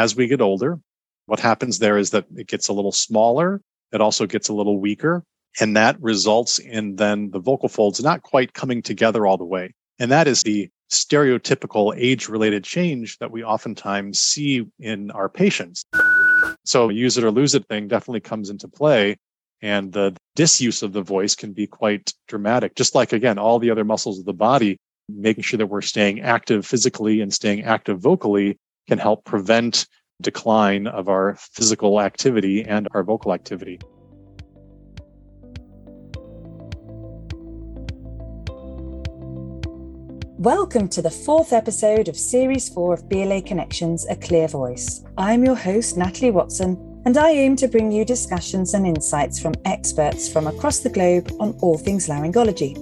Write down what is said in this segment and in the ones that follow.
as we get older. What happens there is that it gets a little smaller. It also gets a little weaker. And that results in then the vocal folds not quite coming together all the way. And that is the stereotypical age related change that we oftentimes see in our patients. So, use it or lose it thing definitely comes into play. And the disuse of the voice can be quite dramatic, just like, again, all the other muscles of the body, making sure that we're staying active physically and staying active vocally can help prevent decline of our physical activity and our vocal activity. Welcome to the fourth episode of Series 4 of BLA Connections A Clear Voice. I'm your host, Natalie Watson, and I aim to bring you discussions and insights from experts from across the globe on all things laryngology.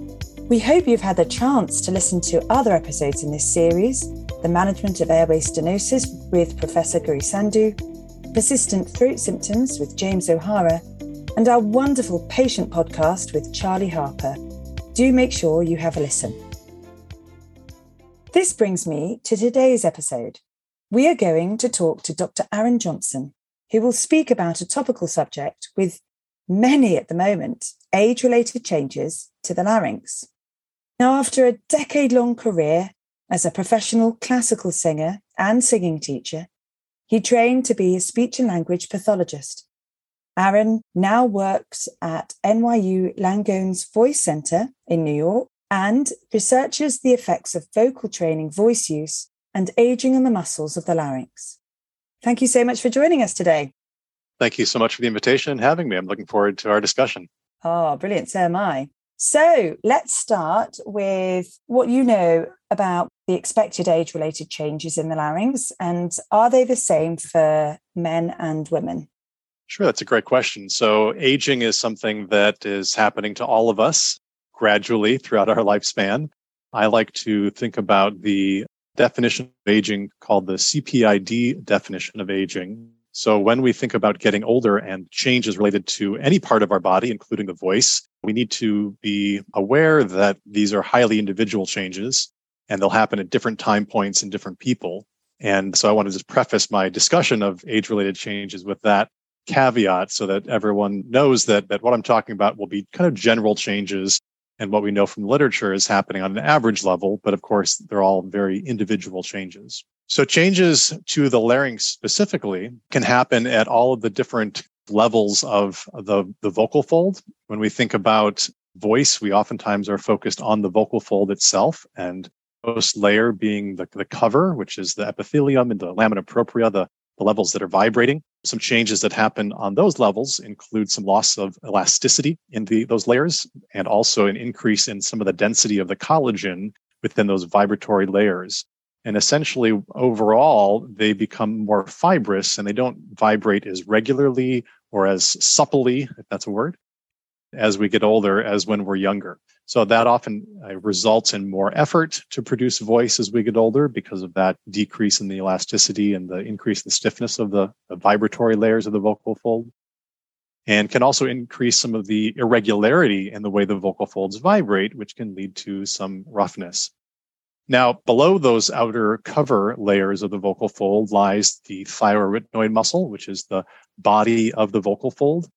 We hope you've had the chance to listen to other episodes in this series The Management of Airway Stenosis with Professor Guri Sandhu, Persistent Throat Symptoms with James O'Hara, and our wonderful patient podcast with Charlie Harper. Do make sure you have a listen. This brings me to today's episode. We are going to talk to Dr. Aaron Johnson, who will speak about a topical subject with many at the moment age related changes to the larynx. Now, after a decade long career as a professional classical singer and singing teacher, he trained to be a speech and language pathologist. Aaron now works at NYU Langone's Voice Center in New York and researches the effects of vocal training, voice use, and aging on the muscles of the larynx. Thank you so much for joining us today. Thank you so much for the invitation and having me. I'm looking forward to our discussion. Oh, brilliant. So am I. So let's start with what you know about the expected age related changes in the larynx. And are they the same for men and women? Sure, that's a great question. So, aging is something that is happening to all of us gradually throughout our lifespan. I like to think about the definition of aging called the CPID definition of aging. So when we think about getting older and changes related to any part of our body, including the voice, we need to be aware that these are highly individual changes and they'll happen at different time points in different people. And so I want to just preface my discussion of age related changes with that caveat so that everyone knows that, that what I'm talking about will be kind of general changes and what we know from literature is happening on an average level, but of course, they're all very individual changes. So changes to the larynx specifically can happen at all of the different levels of the, the vocal fold. When we think about voice, we oftentimes are focused on the vocal fold itself and most layer being the, the cover, which is the epithelium and the lamina propria, the, the levels that are vibrating. Some changes that happen on those levels include some loss of elasticity in the, those layers and also an increase in some of the density of the collagen within those vibratory layers. And essentially, overall, they become more fibrous and they don't vibrate as regularly or as supplely, if that's a word, as we get older as when we're younger. So that often uh, results in more effort to produce voice as we get older because of that decrease in the elasticity and the increase in the stiffness of the, the vibratory layers of the vocal fold. And can also increase some of the irregularity in the way the vocal folds vibrate, which can lead to some roughness. Now, below those outer cover layers of the vocal fold lies the thyroarytenoid muscle, which is the body of the vocal fold.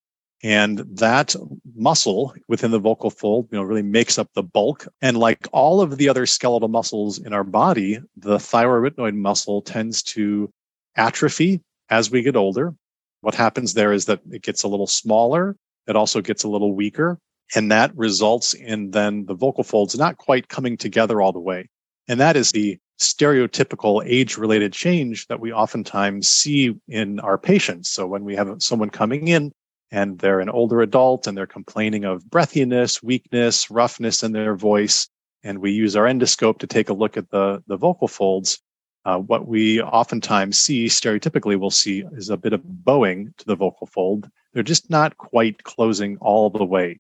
And that muscle within the vocal fold, you know, really makes up the bulk. And like all of the other skeletal muscles in our body, the thyroarytenoid muscle tends to atrophy as we get older. What happens there is that it gets a little smaller. It also gets a little weaker. And that results in then the vocal folds not quite coming together all the way. And that is the stereotypical age related change that we oftentimes see in our patients. So when we have someone coming in and they're an older adult and they're complaining of breathiness, weakness, roughness in their voice, and we use our endoscope to take a look at the, the vocal folds, uh, what we oftentimes see, stereotypically, we'll see is a bit of bowing to the vocal fold. They're just not quite closing all the way.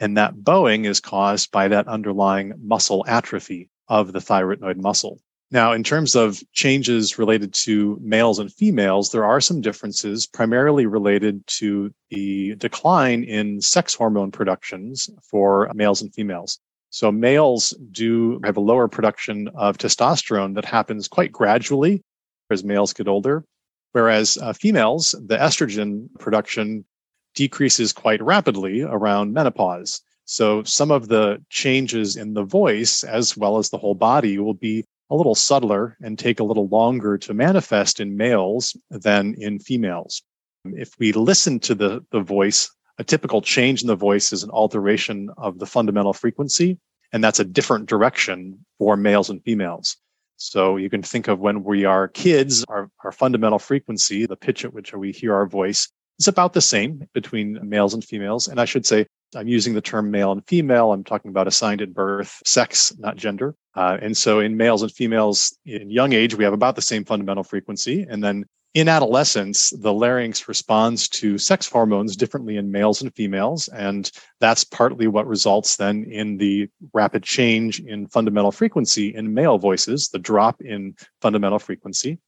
And that bowing is caused by that underlying muscle atrophy of the thyroid muscle. Now, in terms of changes related to males and females, there are some differences primarily related to the decline in sex hormone productions for males and females. So males do have a lower production of testosterone that happens quite gradually as males get older, Whereas uh, females, the estrogen production decreases quite rapidly around menopause. So some of the changes in the voice, as well as the whole body, will be a little subtler and take a little longer to manifest in males than in females. If we listen to the, the voice, a typical change in the voice is an alteration of the fundamental frequency, and that's a different direction for males and females. So you can think of when we are kids, our, our fundamental frequency, the pitch at which we hear our voice, is about the same between males and females. And I should say, I'm using the term male and female. I'm talking about assigned at birth, sex, not gender. Uh, and so in males and females in young age, we have about the same fundamental frequency. And then in adolescence, the larynx responds to sex hormones differently in males and females. And that's partly what results then in the rapid change in fundamental frequency in male voices, the drop in fundamental frequency.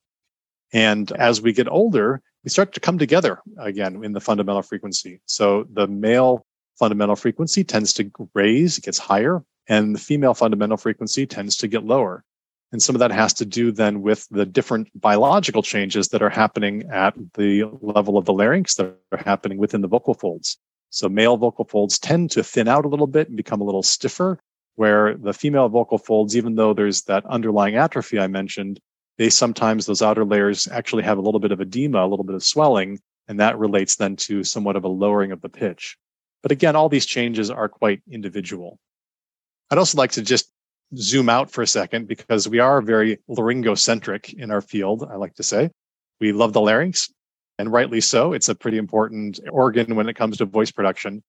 And as we get older, we start to come together again in the fundamental frequency. So the male fundamental frequency tends to raise, it gets higher, and the female fundamental frequency tends to get lower. And some of that has to do then with the different biological changes that are happening at the level of the larynx that are happening within the vocal folds. So male vocal folds tend to thin out a little bit and become a little stiffer, where the female vocal folds, even though there's that underlying atrophy I mentioned, they sometimes, those outer layers actually have a little bit of edema, a little bit of swelling, and that relates then to somewhat of a lowering of the pitch. But again, all these changes are quite individual. I'd also like to just zoom out for a second because we are very laryngocentric in our field, I like to say. We love the larynx, and rightly so. It's a pretty important organ when it comes to voice production.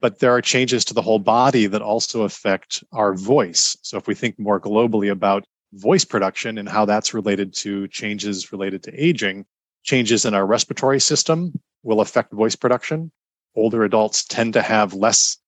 But there are changes to the whole body that also affect our voice. So if we think more globally about voice production and how that's related to changes related to aging, changes in our respiratory system will affect voice production. Older adults tend to have less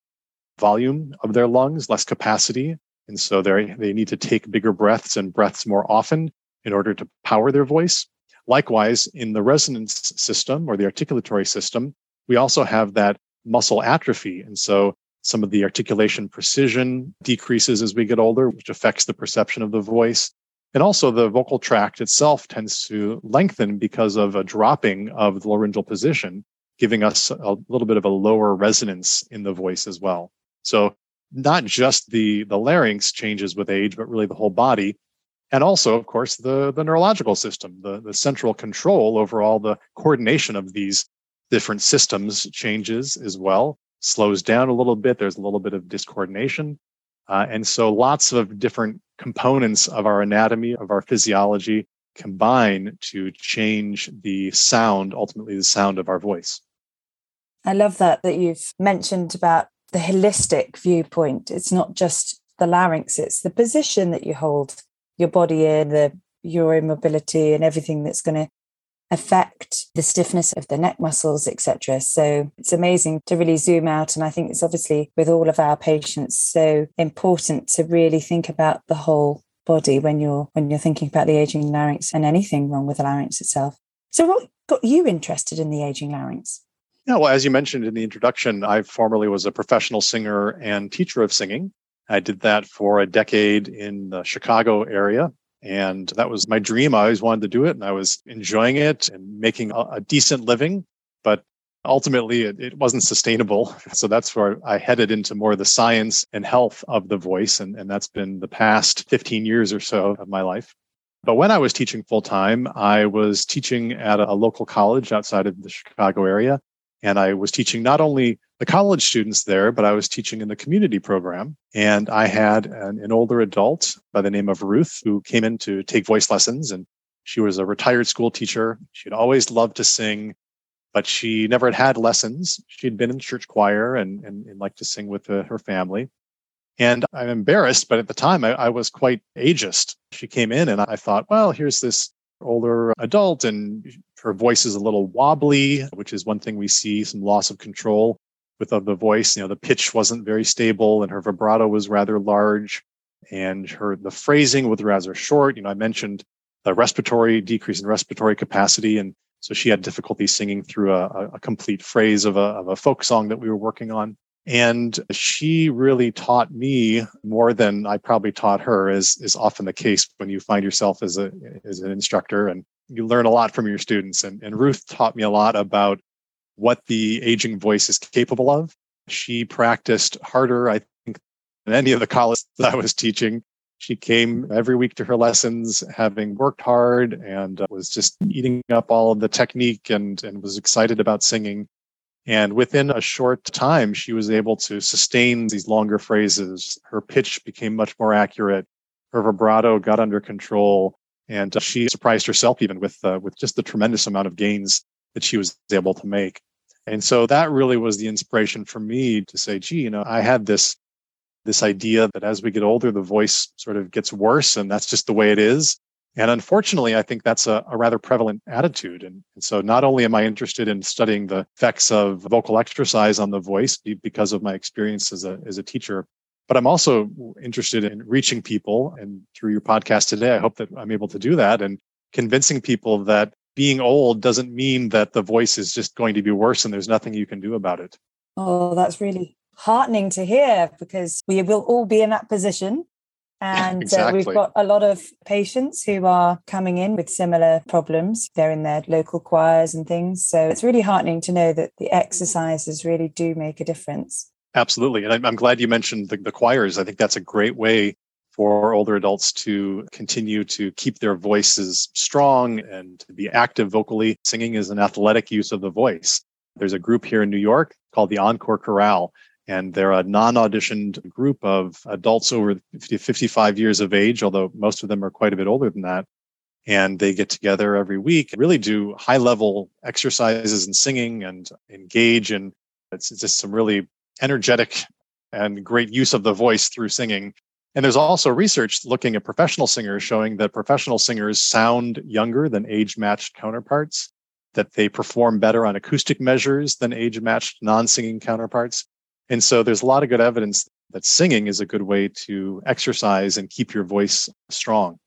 volume of their lungs, less capacity. And so they they need to take bigger breaths and breaths more often in order to power their voice. Likewise, in the resonance system or the articulatory system, we also have that muscle atrophy. And so some of the articulation precision decreases as we get older, which affects the perception of the voice. And also the vocal tract itself tends to lengthen because of a dropping of the laryngeal position, giving us a little bit of a lower resonance in the voice as well. So not just the the larynx changes with age, but really the whole body, and also, of course, the the neurological system, the the central control over all the coordination of these different systems changes as well, slows down a little bit. There's a little bit of discoordination, uh, and so lots of different components of our anatomy, of our physiology, combine to change the sound, ultimately the sound of our voice. I love that that you've mentioned about the holistic viewpoint. It's not just the larynx, it's the position that you hold your body in, the your mobility and everything that's going to affect the stiffness of the neck muscles, etc. So it's amazing to really zoom out. And I think it's obviously with all of our patients so important to really think about the whole body when you're when you're thinking about the aging larynx and anything wrong with the larynx itself. So what got you interested in the aging larynx? Yeah, well, as you mentioned in the introduction, I formerly was a professional singer and teacher of singing. I did that for a decade in the Chicago area. And that was my dream. I always wanted to do it and I was enjoying it and making a, decent living. But ultimately, it, it, wasn't sustainable. So that's where I headed into more of the science and health of the voice. And, and that's been the past 15 years or so of my life. But when I was teaching full time, I was teaching at a local college outside of the Chicago area. And I was teaching not only the college students there, but I was teaching in the community program. And I had an, an, older adult by the name of Ruth who came in to take voice lessons. And she was a retired school teacher. She'd always loved to sing, but she never had had lessons. She'd been in church choir and, and, and liked to sing with uh, her family. And I'm embarrassed, but at the time I, I was quite ageist. She came in and I thought, well, here's this older adult and her voice is a little wobbly, which is one thing we see some loss of control with the voice. You know, the pitch wasn't very stable and her vibrato was rather large and her, the phrasing was rather short. You know, I mentioned the respiratory decrease in respiratory capacity. And so she had difficulty singing through a, a complete phrase of a, of a folk song that we were working on. And she really taught me more than I probably taught her, as is often the case when you find yourself as a as an instructor. And you learn a lot from your students. And, and Ruth taught me a lot about what the aging voice is capable of. She practiced harder, I think, than any of the colleges that I was teaching. She came every week to her lessons, having worked hard and uh, was just eating up all of the technique and, and was excited about singing. And within a short time, she was able to sustain these longer phrases. Her pitch became much more accurate. Her vibrato got under control. And uh, she surprised herself even with, uh, with just the tremendous amount of gains that she was able to make. And so that really was the inspiration for me to say, gee, you know, I had this, this idea that as we get older, the voice sort of gets worse and that's just the way it is. And unfortunately, I think that's a, a rather prevalent attitude. And, and, so not only am I interested in studying the effects of vocal exercise on the voice because of my experience as a, as a teacher, but I'm also interested in reaching people. And through your podcast today, I hope that I'm able to do that and convincing people that being old doesn't mean that the voice is just going to be worse and there's nothing you can do about it. Oh, that's really heartening to hear because we will all be in that position and exactly. uh, we've got a lot of patients who are coming in with similar problems. They're in their local choirs and things. So it's really heartening to know that the exercises really do make a difference. Absolutely. And I'm glad you mentioned the, the choirs. I think that's a great way for older adults to continue to keep their voices strong and to be active vocally. Singing is an athletic use of the voice. There's a group here in New York called the Encore Chorale, and they're a non-auditioned group of adults over 50, 55 years of age, although most of them are quite a bit older than that. And they get together every week, really do high level exercises and singing and engage. And it's just some really energetic and great use of the voice through singing. And there's also research looking at professional singers showing that professional singers sound younger than age matched counterparts, that they perform better on acoustic measures than age matched non singing counterparts. And so there's a lot of good evidence that singing is a good way to exercise and keep your voice strong.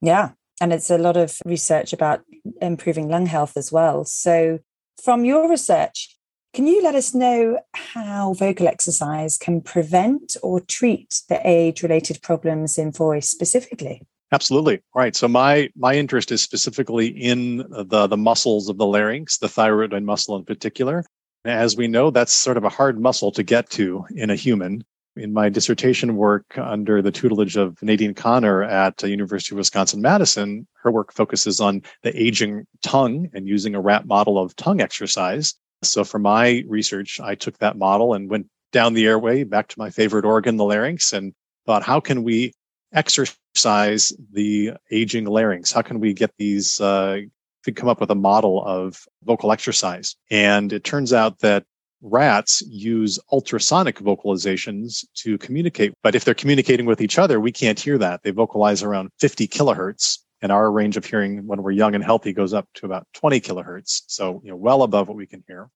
Yeah. And it's a lot of research about improving lung health as well. So, from your research, can you let us know how vocal exercise can prevent or treat the age related problems in voice specifically? Absolutely. Right. So my my interest is specifically in the the muscles of the larynx, the thyroid muscle in particular, as we know, that's sort of a hard muscle to get to in a human. In my dissertation work under the tutelage of Nadine Connor at University of Wisconsin Madison, her work focuses on the aging tongue and using a rat model of tongue exercise. So for my research, I took that model and went down the airway back to my favorite organ, the larynx, and thought, how can we exercise the aging larynx? How can we get these uh, come up with a model of vocal exercise. And it turns out that rats use ultrasonic vocalizations to communicate. But if they're communicating with each other, we can't hear that. They vocalize around 50 kilohertz. And our range of hearing when we're young and healthy goes up to about 20 kilohertz. So, you know, well above what we can hear.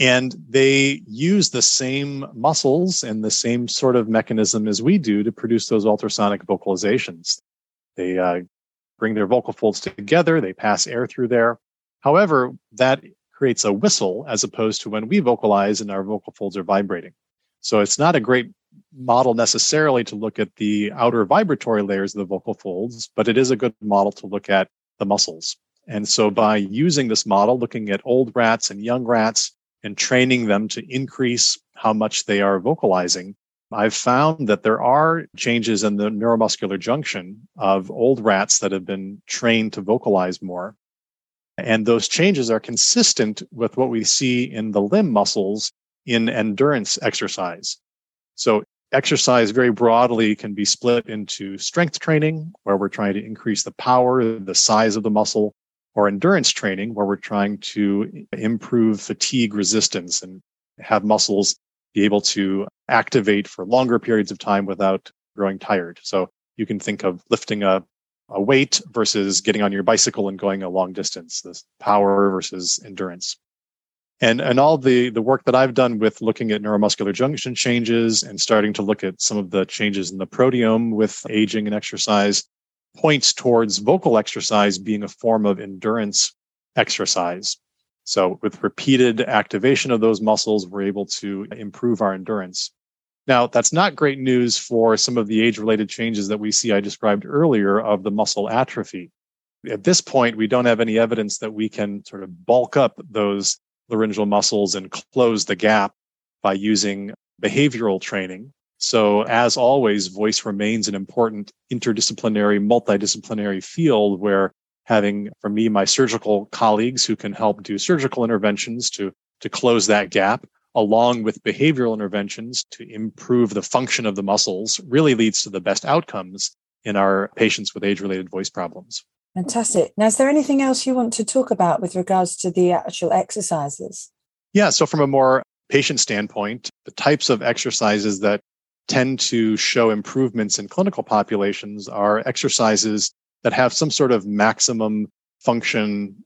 And they use the same muscles and the same sort of mechanism as we do to produce those ultrasonic vocalizations. They uh, bring their vocal folds together, they pass air through there. However, that creates a whistle as opposed to when we vocalize and our vocal folds are vibrating. So it's not a great model necessarily to look at the outer vibratory layers of the vocal folds, but it is a good model to look at the muscles. And so by using this model, looking at old rats and young rats and training them to increase how much they are vocalizing, I've found that there are changes in the neuromuscular junction of old rats that have been trained to vocalize more. And those changes are consistent with what we see in the limb muscles in endurance exercise. So exercise very broadly can be split into strength training, where we're trying to increase the power, the size of the muscle, or endurance training, where we're trying to improve fatigue resistance and have muscles be able to activate for longer periods of time without growing tired. So you can think of lifting a, a weight versus getting on your bicycle and going a long distance, this power versus endurance. And, and all the, the work that I've done with looking at neuromuscular junction changes and starting to look at some of the changes in the proteome with aging and exercise points towards vocal exercise being a form of endurance exercise. So with repeated activation of those muscles, we're able to improve our endurance. Now, that's not great news for some of the age related changes that we see I described earlier of the muscle atrophy. At this point, we don't have any evidence that we can sort of bulk up those laryngeal muscles and close the gap by using behavioral training. So as always, voice remains an important interdisciplinary, multidisciplinary field where having, for me, my surgical colleagues who can help do surgical interventions to, to close that gap, along with behavioral interventions to improve the function of the muscles, really leads to the best outcomes in our patients with age related voice problems. Fantastic. Now, is there anything else you want to talk about with regards to the actual exercises? Yeah. So, from a more patient standpoint, the types of exercises that tend to show improvements in clinical populations are exercises that have some sort of maximum function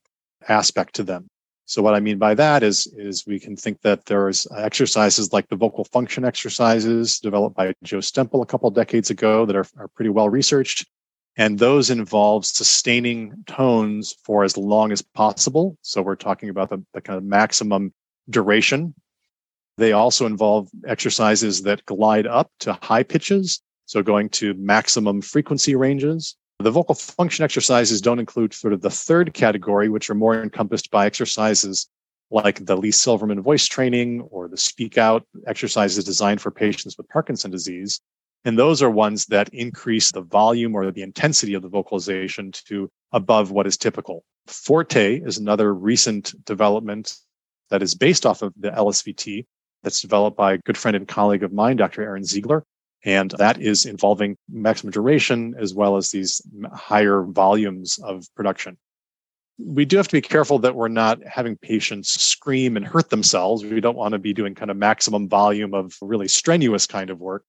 aspect to them. So what I mean by that is, is we can think that there's exercises like the vocal function exercises developed by Joe Stemple a couple decades ago that are, are pretty well researched. And those involve sustaining tones for as long as possible. So we're talking about the, the kind of maximum duration they also involve exercises that glide up to high pitches, so going to maximum frequency ranges. The vocal function exercises don't include sort of the third category, which are more encompassed by exercises like the Lee Silverman voice training or the speak out exercises designed for patients with Parkinson disease. And those are ones that increase the volume or the intensity of the vocalization to above what is typical. Forte is another recent development that is based off of the LSVT that's developed by a good friend and colleague of mine, Dr. Aaron Ziegler. And that is involving maximum duration as well as these higher volumes of production. We do have to be careful that we're not having patients scream and hurt themselves. We don't want to be doing kind of maximum volume of really strenuous kind of work.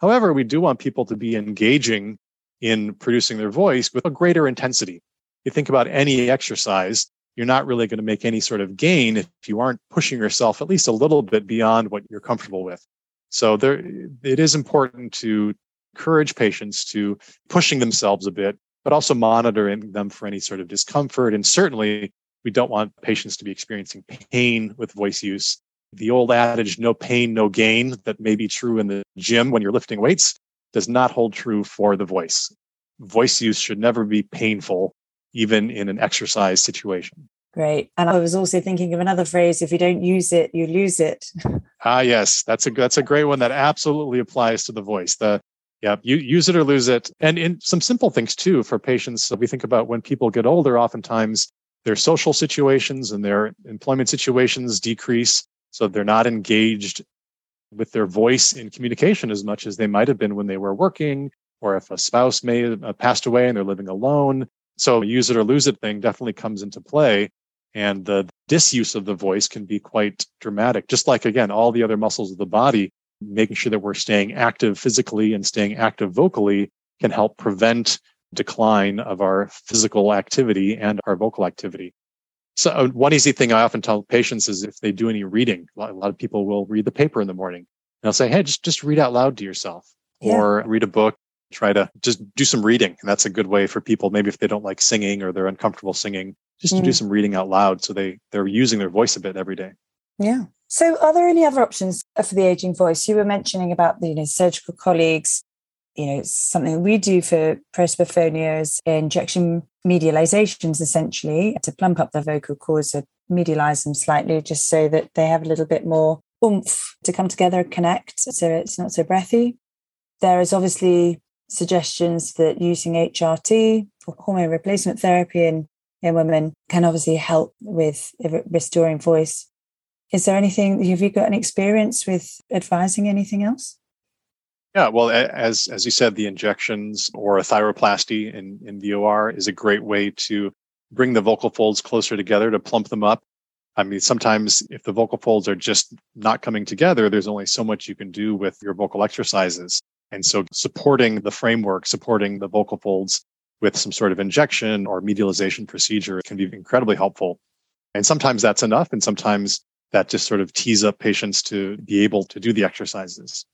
However, we do want people to be engaging in producing their voice with a greater intensity. You think about any exercise, you're not really going to make any sort of gain if you aren't pushing yourself at least a little bit beyond what you're comfortable with. So there, it is important to encourage patients to pushing themselves a bit, but also monitoring them for any sort of discomfort. And certainly we don't want patients to be experiencing pain with voice use. The old adage, no pain, no gain, that may be true in the gym when you're lifting weights, does not hold true for the voice. Voice use should never be painful even in an exercise situation. Great. And I was also thinking of another phrase if you don't use it, you lose it. ah, yes. That's a that's a great one that absolutely applies to the voice. The yeah, you use it or lose it. And in some simple things too for patients. So we think about when people get older, oftentimes their social situations and their employment situations decrease. So they're not engaged with their voice in communication as much as they might have been when they were working, or if a spouse may have uh, passed away and they're living alone. So use it or lose it thing definitely comes into play. And the disuse of the voice can be quite dramatic. Just like, again, all the other muscles of the body, making sure that we're staying active physically and staying active vocally can help prevent decline of our physical activity and our vocal activity. So uh, one easy thing I often tell patients is if they do any reading, a lot of people will read the paper in the morning. And I'll say, Hey, just, just read out loud to yourself yeah. or read a book try to just do some reading. And that's a good way for people, maybe if they don't like singing or they're uncomfortable singing, just mm. to do mm. some reading out loud. So they, they're using their voice a bit every day. Yeah. So are there any other options for the aging voice? You were mentioning about the, you know, surgical colleagues, you know, it's something we do for presbyphonia injection medializations essentially to plump up the vocal cords, to medialize them slightly just so that they have a little bit more oomph to come together and connect so it's not so breathy. There is obviously suggestions that using HRT or hormone replacement therapy in, in women can obviously help with restoring voice. Is there anything, have you got an experience with advising anything else? Yeah, well, as as you said, the injections or a thyroplasty in, in the OR is a great way to bring the vocal folds closer together to plump them up. I mean, sometimes if the vocal folds are just not coming together, there's only so much you can do with your vocal exercises. And so supporting the framework, supporting the vocal folds with some sort of injection or medialization procedure can be incredibly helpful. And sometimes that's enough. And sometimes that just sort of tees up patients to be able to do the exercises.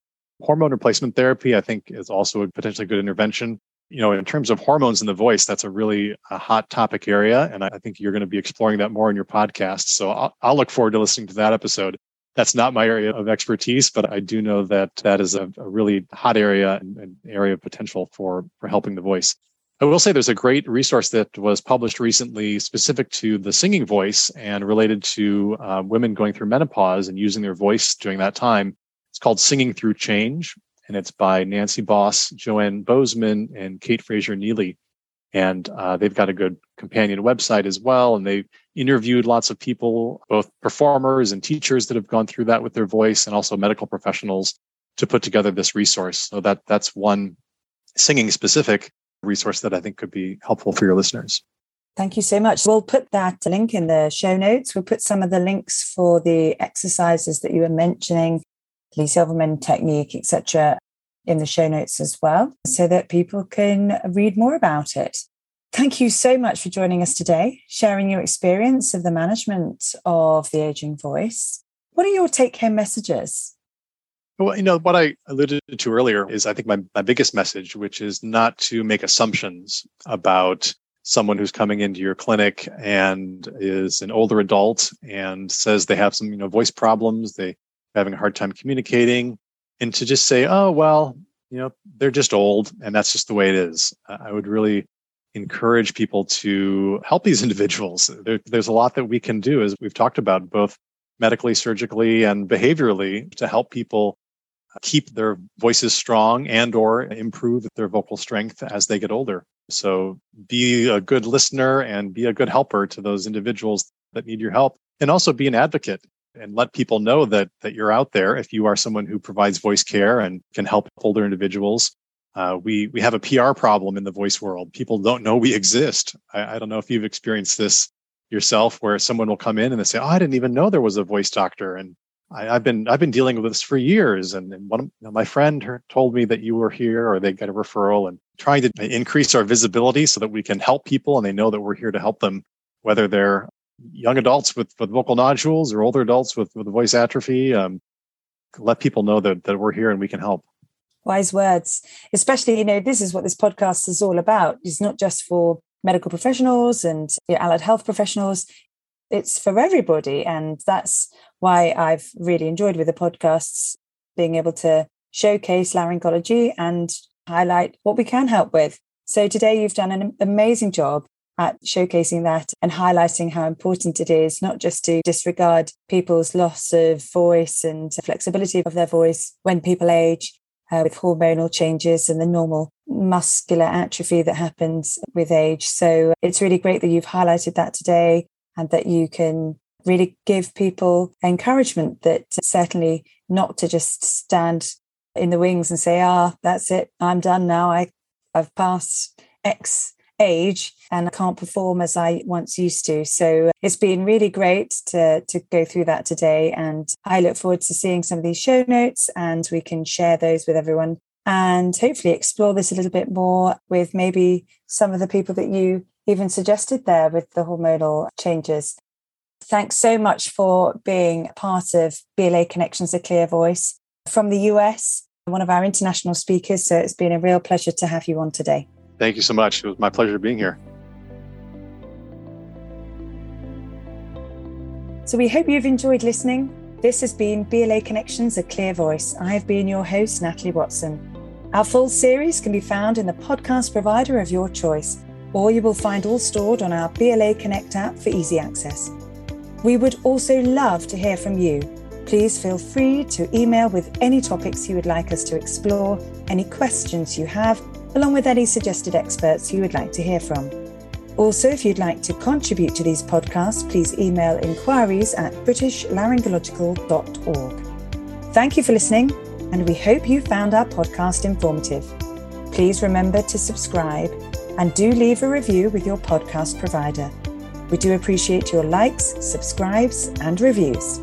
Hormone replacement therapy, I think, is also a potentially good intervention. You know, in terms of hormones in the voice, that's a really a hot topic area. And I think you're going to be exploring that more in your podcast. So I'll, I'll look forward to listening to that episode that's not my area of expertise, but I do know that that is a, a really hot area and, and, area of potential for, for helping the voice. I will say there's a great resource that was published recently specific to the singing voice and related to uh, women going through menopause and using their voice during that time. Called Singing Through Change, and it's by Nancy Bos, Joanne Bozeman, and Kate Fraser Neely. And uh, they've got a good companion website as well. And they interviewed lots of people, both performers and teachers that have gone through that with their voice, and also medical professionals to put together this resource. So that that's one singing specific resource that I think could be helpful for your listeners. Thank you so much. We'll put that link in the show notes. We'll put some of the links for the exercises that you were mentioning, Lee Silverman technique, etc., in the show notes as well, so that people can read more about it. Thank you so much for joining us today, sharing your experience of the management of the aging voice. What are your take home messages? Well, you know, what I alluded to earlier is I think my, my biggest message, which is not to make assumptions about someone who's coming into your clinic and is an older adult and says they have some, you know, voice problems, they having a hard time communicating, and to just say, oh, well, you know, they're just old and that's just the way it is. I would really encourage people to help these individuals. There, there's a lot that we can do, as we've talked about, both medically, surgically, and behaviorally to help people keep their voices strong and or improve their vocal strength as they get older. So be a good listener and be a good helper to those individuals that need your help and also be an advocate and let people know that that you're out there if you are someone who provides voice care and can help older individuals. Uh, we we have a PR problem in the voice world. People don't know we exist. I, I don't know if you've experienced this yourself, where someone will come in and they say, "Oh, I didn't even know there was a voice doctor," and I, have been I've been dealing with this for years, and, and one of, you know, my friend told me that you were here, or they got a referral, and trying to increase our visibility so that we can help people, and they know that we're here to help them, whether they're young adults with, with vocal nodules or older adults with, with voice atrophy. Um, let people know that that we're here and we can help. Wise words, especially you know this is what this podcast is all about. It's not just for medical professionals and you know, allied health professionals it's for everybody. And that's why I've really enjoyed with the podcasts being able to showcase laryngology and highlight what we can help with. So today you've done an amazing job at showcasing that and highlighting how important it is not just to disregard people's loss of voice and flexibility of their voice when people age uh, with hormonal changes and the normal muscular atrophy that happens with age. So it's really great that you've highlighted that today and that you can really give people encouragement that certainly not to just stand in the wings and say, ah, that's it, I'm done now. I, I've passed X age and I can't perform as I once used to. So uh, it's been really great to, to go through that today. And I look forward to seeing some of these show notes and we can share those with everyone and hopefully explore this a little bit more with maybe some of the people that you even suggested there with the hormonal changes. Thanks so much for being part of BLA Connections, a Clear Voice from the US, one of our international speakers. So it's been a real pleasure to have you on today. Thank you so much. It was my pleasure being here. So we hope you've enjoyed listening. This has been BLA Connections, a Clear Voice. I have been your host, Natalie Watson. Our full series can be found in the podcast provider of your choice or you will find all stored on our BLA Connect app for easy access. We would also love to hear from you. Please feel free to email with any topics you would like us to explore, any questions you have, along with any suggested experts you would like to hear from. Also, if you'd like to contribute to these podcasts, please email inquiries at britishlaryngeological.org. Thank you for listening, and we hope you found our podcast informative. Please remember to subscribe and do leave a review with your podcast provider. We do appreciate your likes, subscribes, and reviews.